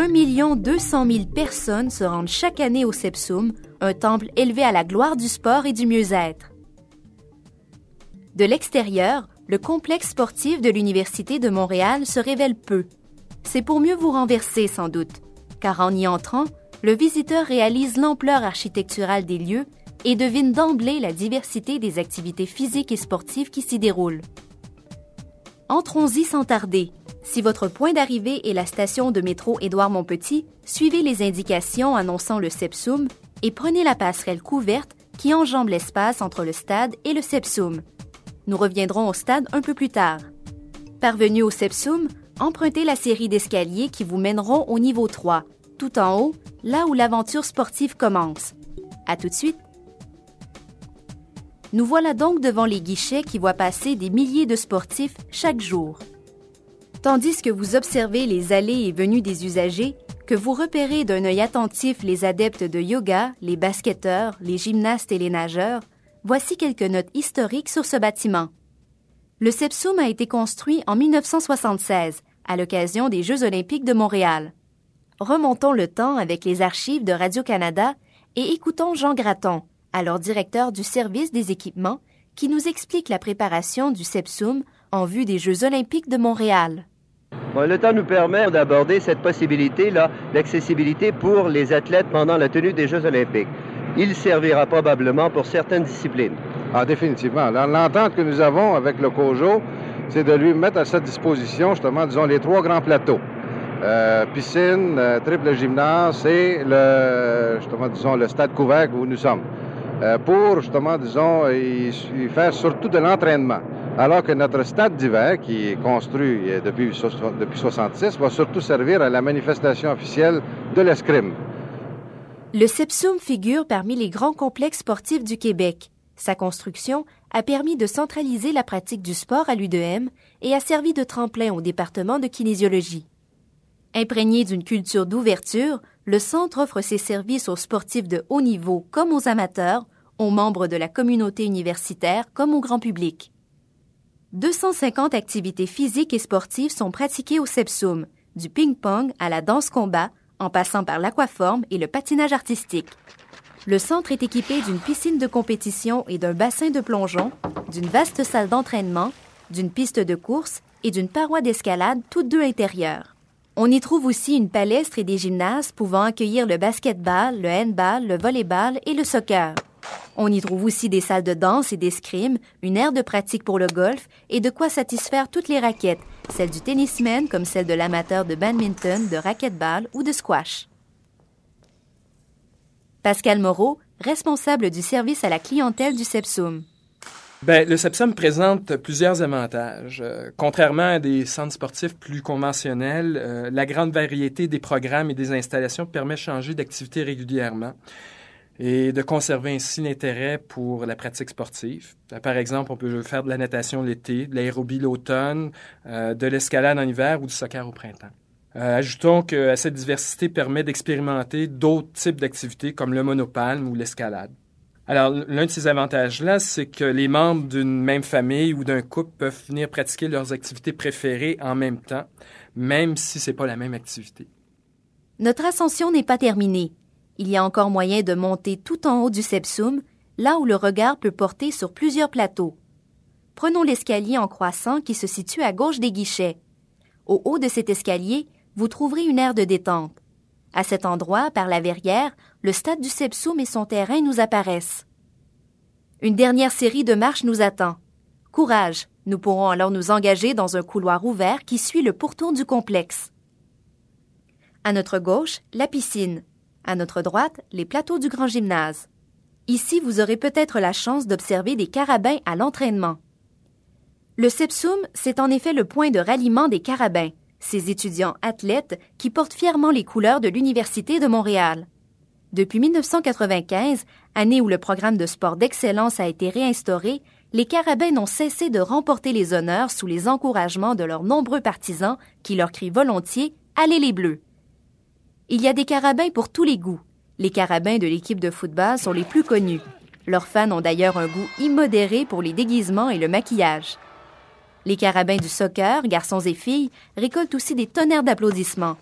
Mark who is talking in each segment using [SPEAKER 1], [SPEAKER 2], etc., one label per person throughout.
[SPEAKER 1] 1 200 000 personnes se rendent chaque année au Sepsum, un temple élevé à la gloire du sport et du mieux-être. De l'extérieur, le complexe sportif de l'Université de Montréal se révèle peu. C'est pour mieux vous renverser sans doute, car en y entrant, le visiteur réalise l'ampleur architecturale des lieux et devine d'emblée la diversité des activités physiques et sportives qui s'y déroulent. Entrons-y sans tarder. Si votre point d'arrivée est la station de métro Édouard-Montpetit, suivez les indications annonçant le Sepsum et prenez la passerelle couverte qui enjambe l'espace entre le stade et le Sepsum. Nous reviendrons au stade un peu plus tard. Parvenu au Sepsum, empruntez la série d'escaliers qui vous mèneront au niveau 3, tout en haut, là où l'aventure sportive commence. À tout de suite. Nous voilà donc devant les guichets qui voient passer des milliers de sportifs chaque jour. Tandis que vous observez les allées et venues des usagers, que vous repérez d'un œil attentif les adeptes de yoga, les basketteurs, les gymnastes et les nageurs, voici quelques notes historiques sur ce bâtiment. Le Sepsum a été construit en 1976, à l'occasion des Jeux olympiques de Montréal. Remontons le temps avec les archives de Radio-Canada et écoutons Jean Gratton, alors directeur du service des équipements, qui nous explique la préparation du Sepsum en vue des Jeux olympiques de Montréal.
[SPEAKER 2] le temps nous permet d'aborder cette possibilité-là d'accessibilité pour les athlètes pendant la tenue des Jeux olympiques. Il servira probablement pour certaines disciplines.
[SPEAKER 3] Ah, définitivement. L'entente que nous avons avec le COJO, c'est de lui mettre à sa disposition, justement, disons, les trois grands plateaux. Euh, piscine, euh, triple gymnase et le, justement, disons, le stade couvert où nous sommes. Euh, pour justement, disons, y, faire surtout de l'entraînement. Alors que notre stade d'hiver, qui est construit depuis, depuis 66, va surtout servir à la manifestation officielle de l'escrime.
[SPEAKER 1] Le Sepsum figure parmi les grands complexes sportifs du Québec. Sa construction a permis de centraliser la pratique du sport à l'UDM et a servi de tremplin au département de kinésiologie. Imprégné d'une culture d'ouverture, le centre offre ses services aux sportifs de haut niveau comme aux amateurs, aux membres de la communauté universitaire comme au grand public. 250 activités physiques et sportives sont pratiquées au Sepsum, du ping-pong à la danse-combat, en passant par l'aquaforme et le patinage artistique. Le centre est équipé d'une piscine de compétition et d'un bassin de plongeon, d'une vaste salle d'entraînement, d'une piste de course et d'une paroi d'escalade, toutes deux intérieures. On y trouve aussi une palestre et des gymnases pouvant accueillir le basketball, le handball, le volleyball et le soccer. On y trouve aussi des salles de danse et d'escrime, une aire de pratique pour le golf et de quoi satisfaire toutes les raquettes, celles du tennisman comme celles de l'amateur de badminton, de racquetball ou de squash. Pascal Moreau, responsable du service à la clientèle du Sepsum.
[SPEAKER 4] Ben, le Sepsum présente plusieurs avantages. Euh, contrairement à des centres sportifs plus conventionnels, euh, la grande variété des programmes et des installations permet de changer d'activité régulièrement et de conserver ainsi l'intérêt pour la pratique sportive. Euh, par exemple, on peut faire de la natation l'été, de l'aérobie l'automne, de l'escalade en hiver ou du soccer au printemps. ajoutons que cette diversité permet d'expérimenter d'autres types d'activités comme le monopalme ou l'escalade. Alors, l'un de ces avantages-là, c'est que les membres d'une même famille ou d'un couple peuvent venir pratiquer leurs activités préférées en même temps, même si ce n'est pas la même activité.
[SPEAKER 1] Notre ascension n'est pas terminée. Il y a encore moyen de monter tout en haut du Sepsum, là où le regard peut porter sur plusieurs plateaux. Prenons l'escalier en croissant qui se situe à gauche des guichets. Au haut de cet escalier, vous trouverez une aire de détente. À cet endroit, par la verrière, le stade du Sepsum et son terrain nous apparaissent. Une dernière série de marches nous attend. Courage, nous pourrons alors nous engager dans un couloir ouvert qui suit le pourtour du complexe. À notre gauche, la piscine. À notre droite, les plateaux du grand gymnase. Ici, vous aurez peut-être la chance d'observer des carabins à l'entraînement. Le Sepsum, c'est en effet le point de ralliement des carabins, ces étudiants athlètes qui portent fièrement les couleurs de l'Université de Montréal. Depuis 1995, année où le programme de sport d'excellence a été réinstauré, les Carabins n'ont cessé de remporter les honneurs sous les encouragements de leurs nombreux partisans qui leur crient volontiers Allez les Bleus. Il y a des Carabins pour tous les goûts. Les Carabins de l'équipe de football sont les plus connus. Leurs fans ont d'ailleurs un goût immodéré pour les déguisements et le maquillage. Les Carabins du soccer, garçons et filles, récoltent aussi des tonnerres d'applaudissements.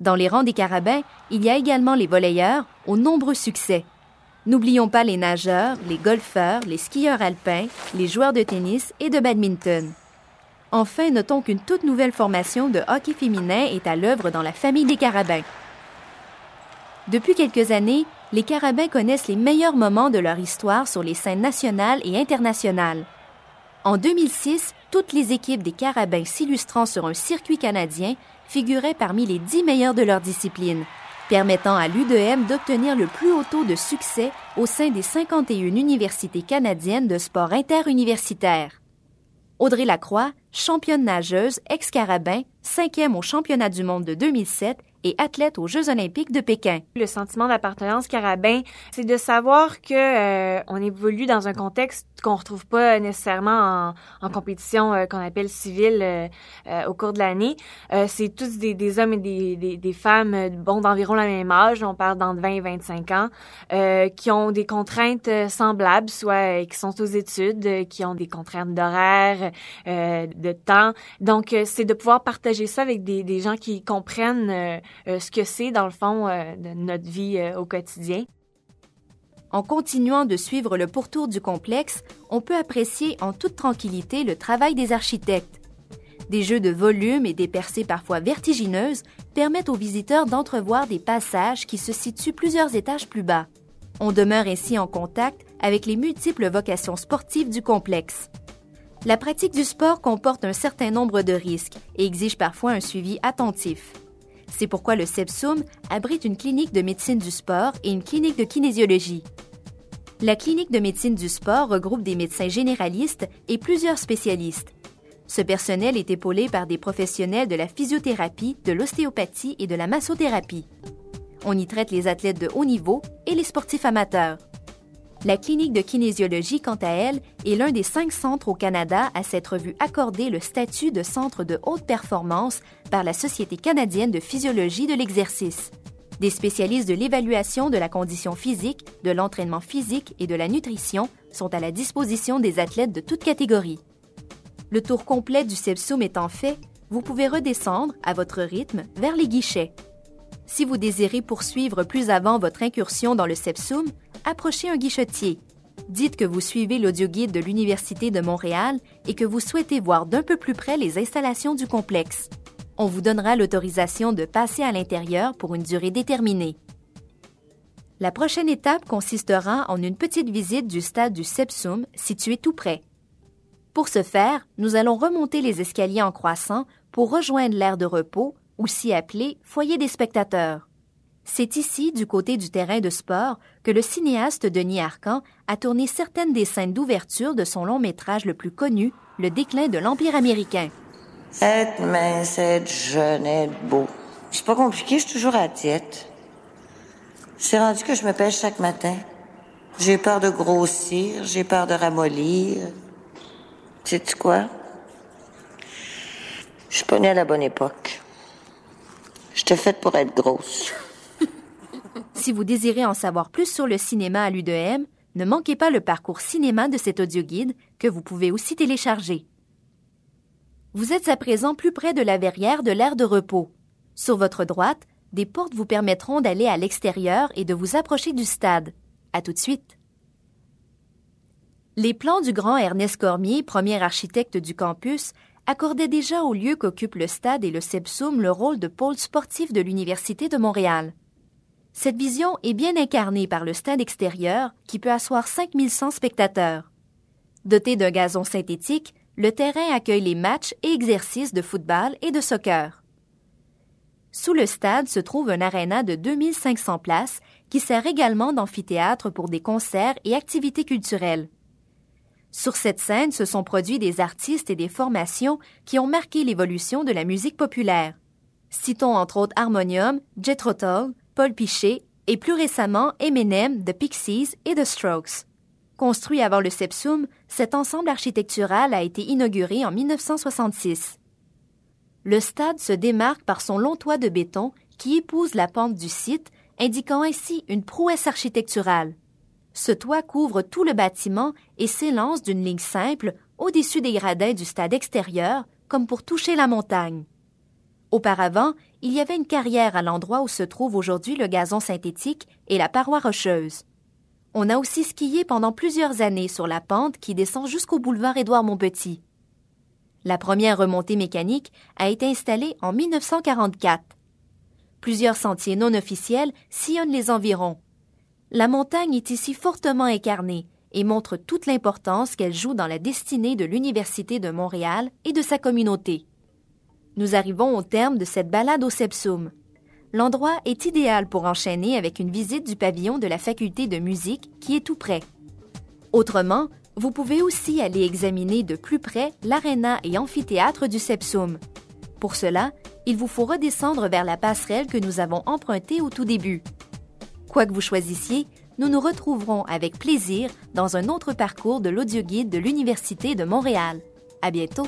[SPEAKER 1] Dans les rangs des carabins, il y a également les volleyeurs, aux nombreux succès. N'oublions pas les nageurs, les golfeurs, les skieurs alpins, les joueurs de tennis et de badminton. Enfin, notons qu'une toute nouvelle formation de hockey féminin est à l'œuvre dans la famille des carabins. Depuis quelques années, les carabins connaissent les meilleurs moments de leur histoire sur les scènes nationales et internationales. En 2006, toutes les équipes des carabins s'illustrant sur un circuit canadien figuraient parmi les dix meilleurs de leur discipline, permettant à l'UDM d'obtenir le plus haut taux de succès au sein des 51 universités canadiennes de sport interuniversitaire. Audrey Lacroix, championne nageuse, ex-carabin, cinquième au championnat du monde de 2007 et athlète aux Jeux olympiques de Pékin.
[SPEAKER 5] Le sentiment d'appartenance carabin, c'est de savoir que euh, on évolue dans un contexte qu'on retrouve pas nécessairement en, en compétition euh, qu'on appelle civile euh, euh, au cours de l'année. c'est tous des, des, hommes et des, des, des femmes bon d'environ le même âge, on parle d'entre 20 et 25 ans, qui ont des contraintes semblables, soit qui sont aux études, qui ont des contraintes d'horaire, de temps. Donc c'est de pouvoir partager ça avec des, des gens qui comprennent ce que c'est dans le fond de notre vie au quotidien.
[SPEAKER 1] En continuant de suivre le pourtour du complexe, on peut apprécier en toute tranquillité le travail des architectes. Des jeux de volume et des percées parfois vertigineuses permettent aux visiteurs d'entrevoir des passages qui se situent plusieurs étages plus bas. On demeure ainsi en contact avec les multiples vocations sportives du complexe. La pratique du sport comporte un certain nombre de risques et exige parfois un suivi attentif. C'est pourquoi le SEPSUM abrite une clinique de médecine du sport et une clinique de kinésiologie. La clinique de médecine du sport regroupe des médecins généralistes et plusieurs spécialistes. Ce personnel est épaulé par des professionnels de la physiothérapie, de l'ostéopathie et de la massothérapie. On y traite les athlètes de haut niveau et les sportifs amateurs. La clinique de kinésiologie, quant à elle, est l'un des cinq centres au Canada à s'être vu accorder le statut de centre de haute performance par la Société canadienne de physiologie de l'exercice. Des spécialistes de l'évaluation de la condition physique, de l'entraînement physique et de la nutrition sont à la disposition des athlètes de toutes catégories. Le tour complet du Sepsum étant fait, vous pouvez redescendre, à votre rythme, vers les guichets. Si vous désirez poursuivre plus avant votre incursion dans le Sepsum, approchez un guichetier. Dites que vous suivez l'audioguide de l'Université de Montréal et que vous souhaitez voir d'un peu plus près les installations du complexe. On vous donnera l'autorisation de passer à l'intérieur pour une durée déterminée. La prochaine étape consistera en une petite visite du stade du Sepsum situé tout près. Pour ce faire, nous allons remonter les escaliers en croissant pour rejoindre l'aire de repos, aussi appelé foyer des spectateurs. C'est ici, du côté du terrain de sport, que le cinéaste Denis Arcan a tourné certaines des scènes d'ouverture de son long métrage le plus connu, Le déclin de l'Empire américain.
[SPEAKER 6] Être mince, être jeune, être beau. C'est pas compliqué, je suis toujours à. C'est rendu que je me pêche chaque matin. J'ai peur de grossir, j'ai peur de ramollir. Sais-tu quoi? Je suis pas née à la bonne époque. J'étais faite pour être grosse.
[SPEAKER 1] Si vous désirez en savoir plus sur le cinéma à l'UDM, ne manquez pas le parcours cinéma de cet audioguide que vous pouvez aussi télécharger. Vous êtes à présent plus près de la verrière de l'aire de repos. Sur votre droite, des portes vous permettront d'aller à l'extérieur et de vous approcher du stade. À tout de suite. Les plans du grand Ernest Cormier, premier architecte du campus, accordaient déjà au lieu qu'occupe le stade et le Sepsum le rôle de pôle sportif de l'Université de Montréal. Cette vision est bien incarnée par le stade extérieur qui peut asseoir 5100 spectateurs. Doté d'un gazon synthétique, le terrain accueille les matchs et exercices de football et de soccer. Sous le stade se trouve un aréna de 2500 places qui sert également d'amphithéâtre pour des concerts et activités culturelles. Sur cette scène se sont produits des artistes et des formations qui ont marqué l'évolution de la musique populaire. Citons entre autres Harmonium, Paul Pichet et plus récemment Eminem, The Pixies et The Strokes. Construit avant le Sepsum, cet ensemble architectural a été inauguré en 1966. Le stade se démarque par son long toit de béton qui épouse la pente du site, indiquant ainsi une prouesse architecturale. Ce toit couvre tout le bâtiment et s'élance d'une ligne simple au-dessus des gradins du stade extérieur, comme pour toucher la montagne. Auparavant, il y avait une carrière à l'endroit où se trouve aujourd'hui le gazon synthétique et la paroi rocheuse. On a aussi skié pendant plusieurs années sur la pente qui descend jusqu'au boulevard Édouard-Montpetit. La première remontée mécanique a été installée en 1944. Plusieurs sentiers non officiels sillonnent les environs. La montagne est ici fortement incarnée et montre toute l'importance qu'elle joue dans la destinée de l'Université de Montréal et de sa communauté. Nous arrivons au terme de cette balade au Sepsum. L'endroit est idéal pour enchaîner avec une visite du pavillon de la faculté de musique qui est tout près. Autrement, vous pouvez aussi aller examiner de plus près l'aréna et amphithéâtre du Sepsum. Pour cela, il vous faut redescendre vers la passerelle que nous avons empruntée au tout début. Quoi que vous choisissiez, nous nous retrouverons avec plaisir dans un autre parcours de l'audioguide de l'Université de Montréal. À bientôt!